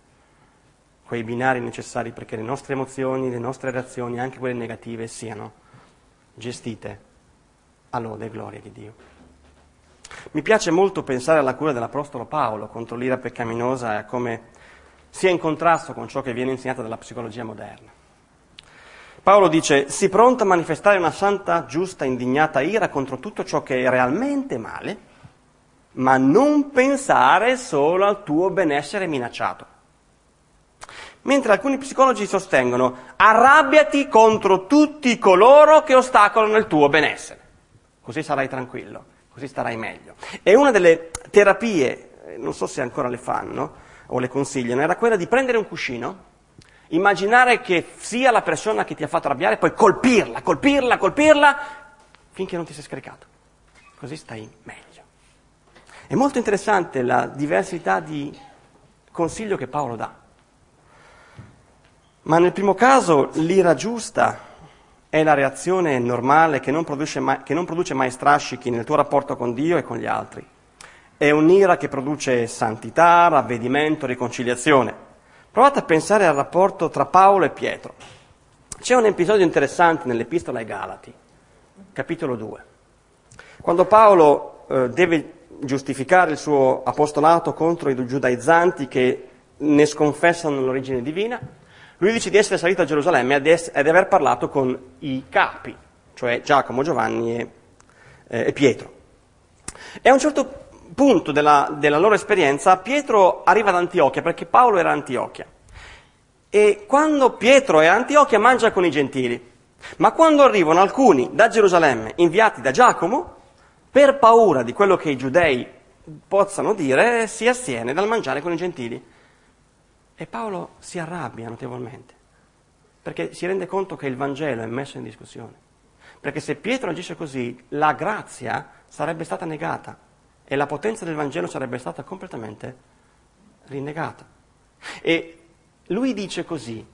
quei binari necessari perché le nostre emozioni, le nostre reazioni, anche quelle negative, siano gestite a lode e gloria di Dio. Mi piace molto pensare alla cura dell'Apostolo Paolo contro l'ira peccaminosa e a come sia in contrasto con ciò che viene insegnato dalla psicologia moderna. Paolo dice, sii pronto a manifestare una santa, giusta, indignata ira contro tutto ciò che è realmente male, ma non pensare solo al tuo benessere minacciato. Mentre alcuni psicologi sostengono, arrabbiati contro tutti coloro che ostacolano il tuo benessere, così sarai tranquillo, così starai meglio. E una delle terapie, non so se ancora le fanno o le consigliano, era quella di prendere un cuscino, immaginare che sia la persona che ti ha fatto arrabbiare, poi colpirla, colpirla, colpirla, finché non ti sei scaricato. Così stai meglio. È molto interessante la diversità di consiglio che Paolo dà. Ma nel primo caso l'ira giusta è la reazione normale che non, mai, che non produce mai strascichi nel tuo rapporto con Dio e con gli altri. È un'ira che produce santità, ravvedimento, riconciliazione. Provate a pensare al rapporto tra Paolo e Pietro. C'è un episodio interessante nell'Epistola ai Galati, capitolo 2. Quando Paolo eh, deve giustificare il suo apostolato contro i giudaizzanti che ne sconfessano l'origine divina, lui dice di essere salito a Gerusalemme e di aver parlato con i capi, cioè Giacomo, Giovanni e, eh, e Pietro. E a un certo punto della, della loro esperienza Pietro arriva ad Antiochia perché Paolo era a Antiochia. E quando Pietro è a Antiochia mangia con i gentili. Ma quando arrivano alcuni da Gerusalemme, inviati da Giacomo, per paura di quello che i giudei possano dire, si astiene dal mangiare con i gentili. E Paolo si arrabbia notevolmente, perché si rende conto che il Vangelo è messo in discussione. Perché se Pietro agisce così, la grazia sarebbe stata negata e la potenza del Vangelo sarebbe stata completamente rinnegata. E lui dice così,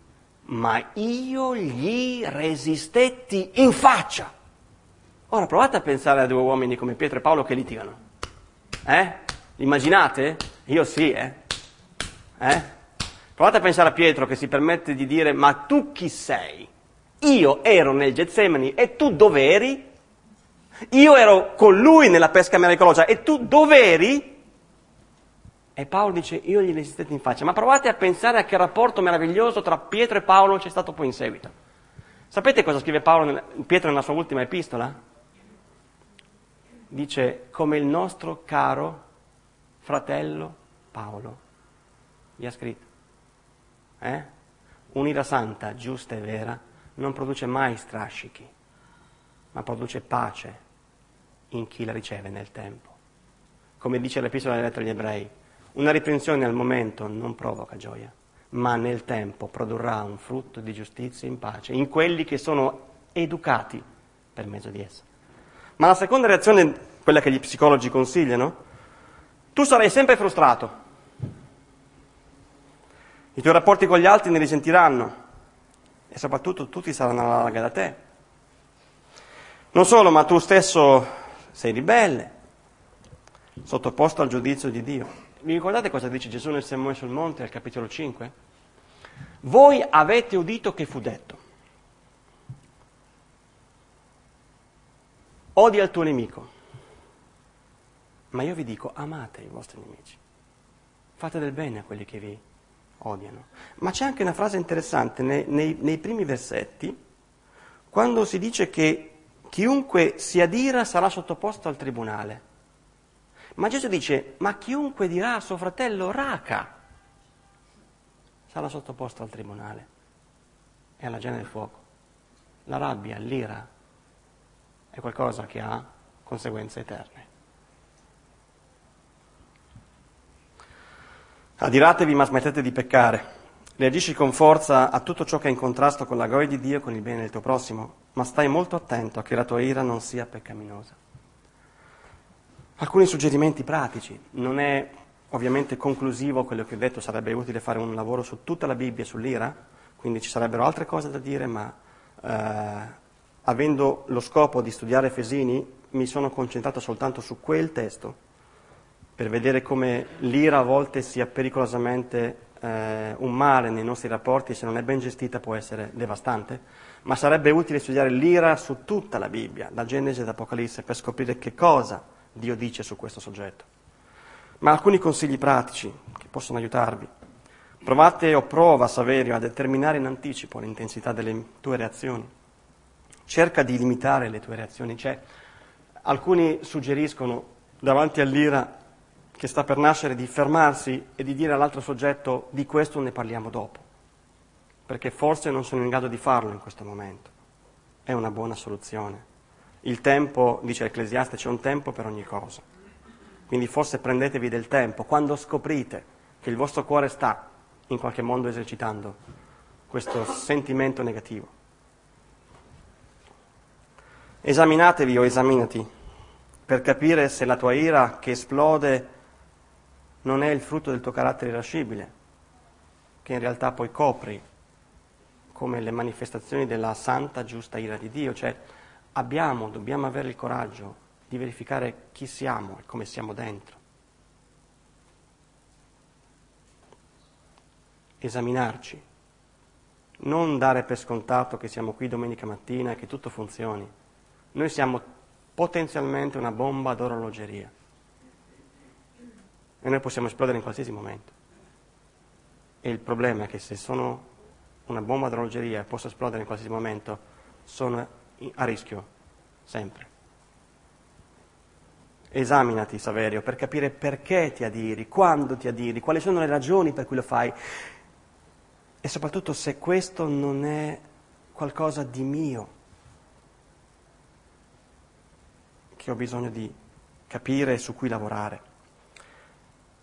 ma io gli resistetti in faccia. Ora provate a pensare a due uomini come Pietro e Paolo che litigano. Eh? Immaginate? Io sì, eh? Eh? Provate a pensare a Pietro che si permette di dire ma tu chi sei? Io ero nel Getsemani e tu dove eri? Io ero con lui nella pesca miracolosa e tu dove eri? E Paolo dice io gli resistetti in faccia. Ma provate a pensare a che rapporto meraviglioso tra Pietro e Paolo c'è stato poi in seguito. Sapete cosa scrive Paolo, Pietro nella sua ultima epistola? dice come il nostro caro fratello Paolo gli ha scritto. Eh? Un'ira santa, giusta e vera, non produce mai strascichi, ma produce pace in chi la riceve nel tempo. Come dice l'Epistola delle lettere agli ebrei, una riprensione al momento non provoca gioia, ma nel tempo produrrà un frutto di giustizia in pace in quelli che sono educati per mezzo di essa. Ma la seconda reazione, quella che gli psicologi consigliano, tu sarai sempre frustrato. I tuoi rapporti con gli altri ne risentiranno e soprattutto tutti saranno alla larga da te. Non solo, ma tu stesso sei ribelle, sottoposto al giudizio di Dio. Vi ricordate cosa dice Gesù nel Sermone sul Monte al capitolo 5? Voi avete udito che fu detto. Odia il tuo nemico. Ma io vi dico, amate i vostri nemici. Fate del bene a quelli che vi odiano. Ma c'è anche una frase interessante nei, nei, nei primi versetti, quando si dice che chiunque si adira sarà sottoposto al tribunale. Ma Gesù dice, ma chiunque dirà a suo fratello raca sarà sottoposto al tribunale e alla gena del fuoco. La rabbia, l'ira, è qualcosa che ha conseguenze eterne. Adiratevi ma smettete di peccare. Reagisci con forza a tutto ciò che è in contrasto con la gloria di Dio e con il bene del tuo prossimo, ma stai molto attento a che la tua ira non sia peccaminosa. Alcuni suggerimenti pratici. Non è ovviamente conclusivo quello che ho detto, sarebbe utile fare un lavoro su tutta la Bibbia sull'ira, quindi ci sarebbero altre cose da dire, ma eh, avendo lo scopo di studiare Efesini, mi sono concentrato soltanto su quel testo, per vedere come l'ira a volte sia pericolosamente eh, un male nei nostri rapporti, se non è ben gestita può essere devastante, ma sarebbe utile studiare l'ira su tutta la Bibbia, da Genesi ad Apocalisse, per scoprire che cosa Dio dice su questo soggetto. Ma alcuni consigli pratici che possono aiutarvi. Provate o prova, Saverio, a determinare in anticipo l'intensità delle tue reazioni. Cerca di limitare le tue reazioni. Cioè, alcuni suggeriscono davanti all'ira che sta per nascere di fermarsi e di dire all'altro soggetto di questo ne parliamo dopo, perché forse non sono in grado di farlo in questo momento. È una buona soluzione. Il tempo, dice l'Ecclesiaste, c'è un tempo per ogni cosa. Quindi forse prendetevi del tempo quando scoprite che il vostro cuore sta in qualche modo esercitando questo sentimento negativo. Esaminatevi o esaminati per capire se la tua ira che esplode non è il frutto del tuo carattere irascibile, che in realtà poi copri come le manifestazioni della santa, giusta ira di Dio, cioè abbiamo, dobbiamo avere il coraggio di verificare chi siamo e come siamo dentro. Esaminarci, non dare per scontato che siamo qui domenica mattina e che tutto funzioni. Noi siamo potenzialmente una bomba d'orologeria e noi possiamo esplodere in qualsiasi momento. E il problema è che se sono una bomba d'orologeria e posso esplodere in qualsiasi momento, sono a rischio, sempre. Esaminati, Saverio, per capire perché ti adiri, quando ti adiri, quali sono le ragioni per cui lo fai e soprattutto se questo non è qualcosa di mio che ho bisogno di capire e su cui lavorare.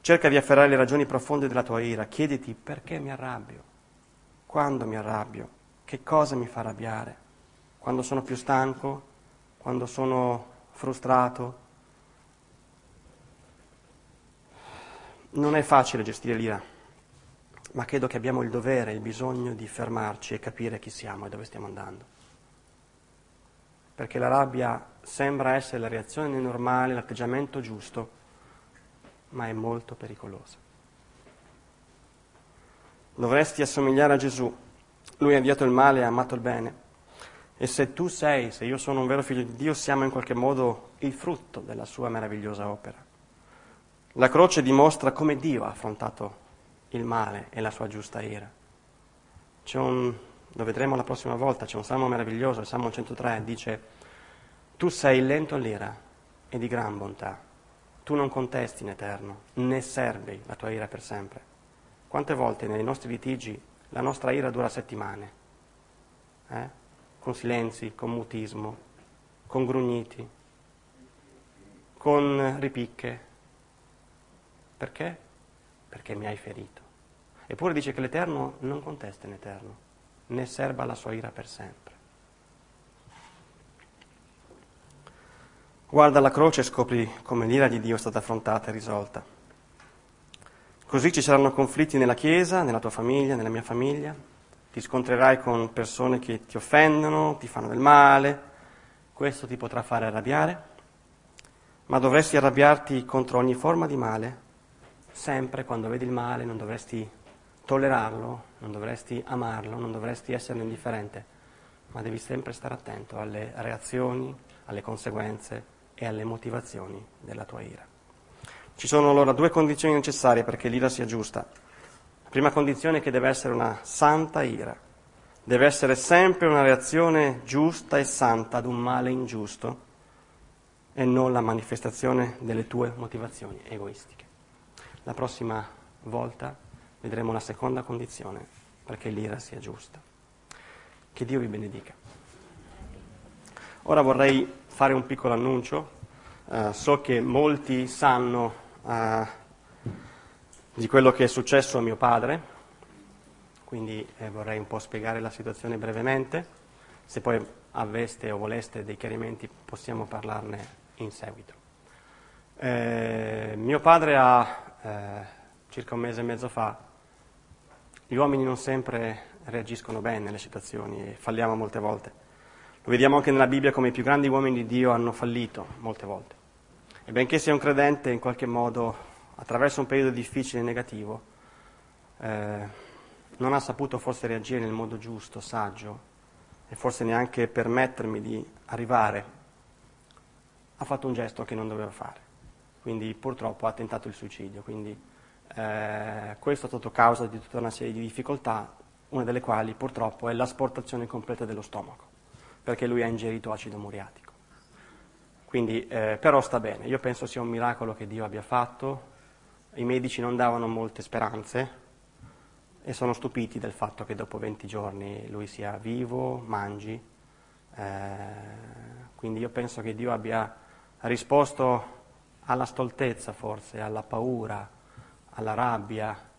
Cerca di afferrare le ragioni profonde della tua ira, chiediti perché mi arrabbio, quando mi arrabbio, che cosa mi fa arrabbiare, quando sono più stanco, quando sono frustrato. Non è facile gestire l'ira, ma credo che abbiamo il dovere, il bisogno di fermarci e capire chi siamo e dove stiamo andando. Perché la rabbia sembra essere la reazione normale, l'atteggiamento giusto ma è molto pericolosa. Dovresti assomigliare a Gesù. Lui ha odiato il male e ha amato il bene. E se tu sei, se io sono un vero figlio di Dio, siamo in qualche modo il frutto della sua meravigliosa opera. La croce dimostra come Dio ha affrontato il male e la sua giusta ira. Un, lo vedremo la prossima volta, c'è un salmo meraviglioso, il Salmo 103, dice, tu sei lento all'ira e di gran bontà tu non contesti in eterno, né serbi la tua ira per sempre. Quante volte nei nostri litigi la nostra ira dura settimane, eh? con silenzi, con mutismo, con grugniti, con ripicche. Perché? Perché mi hai ferito. Eppure dice che l'Eterno non contesta in eterno, né serba la sua ira per sempre. Guarda la croce e scopri come l'ira di Dio è stata affrontata e risolta. Così ci saranno conflitti nella Chiesa, nella tua famiglia, nella mia famiglia. Ti scontrerai con persone che ti offendono, ti fanno del male. Questo ti potrà fare arrabbiare. Ma dovresti arrabbiarti contro ogni forma di male. Sempre quando vedi il male non dovresti tollerarlo, non dovresti amarlo, non dovresti esserne indifferente, ma devi sempre stare attento alle reazioni, alle conseguenze e alle motivazioni della tua ira. Ci sono allora due condizioni necessarie perché l'ira sia giusta. La prima condizione è che deve essere una santa ira, deve essere sempre una reazione giusta e santa ad un male ingiusto e non la manifestazione delle tue motivazioni egoistiche. La prossima volta vedremo la seconda condizione perché l'ira sia giusta. Che Dio vi benedica. Ora vorrei fare un piccolo annuncio. Uh, so che molti sanno uh, di quello che è successo a mio padre, quindi eh, vorrei un po' spiegare la situazione brevemente. Se poi aveste o voleste dei chiarimenti possiamo parlarne in seguito. Eh, mio padre ha eh, circa un mese e mezzo fa, gli uomini non sempre reagiscono bene nelle situazioni e falliamo molte volte. Lo vediamo anche nella Bibbia come i più grandi uomini di Dio hanno fallito molte volte. E benché sia un credente, in qualche modo, attraverso un periodo difficile e negativo, eh, non ha saputo forse reagire nel modo giusto, saggio, e forse neanche permettermi di arrivare ha fatto un gesto che non doveva fare, quindi purtroppo ha tentato il suicidio. Quindi, eh, questo è stato causa di tutta una serie di difficoltà, una delle quali purtroppo è l'asportazione completa dello stomaco, perché lui ha ingerito acido muriatico. Quindi, eh, però sta bene, io penso sia un miracolo che Dio abbia fatto, i medici non davano molte speranze e sono stupiti del fatto che dopo 20 giorni lui sia vivo, mangi, eh, quindi io penso che Dio abbia risposto alla stoltezza forse, alla paura, alla rabbia,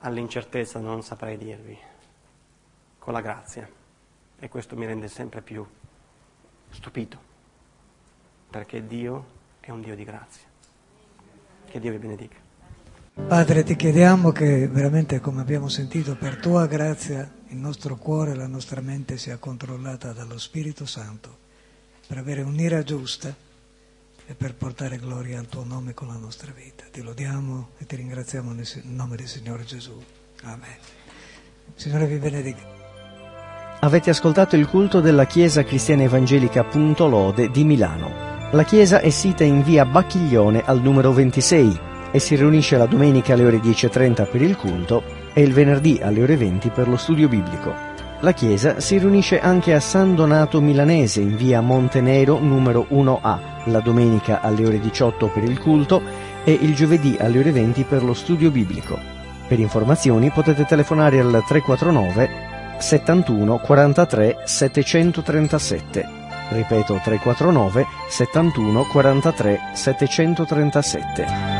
all'incertezza, non saprei dirvi, con la grazia. E questo mi rende sempre più stupito perché Dio è un Dio di grazia. Che Dio vi benedica. Padre, ti chiediamo che veramente, come abbiamo sentito, per tua grazia il nostro cuore e la nostra mente sia controllata dallo Spirito Santo per avere un'ira giusta e per portare gloria al tuo nome con la nostra vita. Ti lodiamo e ti ringraziamo nel nome del Signore Gesù. Amen. Signore vi benedica. Avete ascoltato il culto della Chiesa Cristiana Evangelica Punto Lode di Milano. La chiesa è sita in via Bacchiglione al numero 26 e si riunisce la domenica alle ore 10.30 per il culto e il venerdì alle ore 20 per lo studio biblico. La chiesa si riunisce anche a San Donato Milanese in via Montenero numero 1A, la domenica alle ore 18 per il culto e il giovedì alle ore 20 per lo studio biblico. Per informazioni potete telefonare al 349 71 43 737 ripeto 349 71 43 737.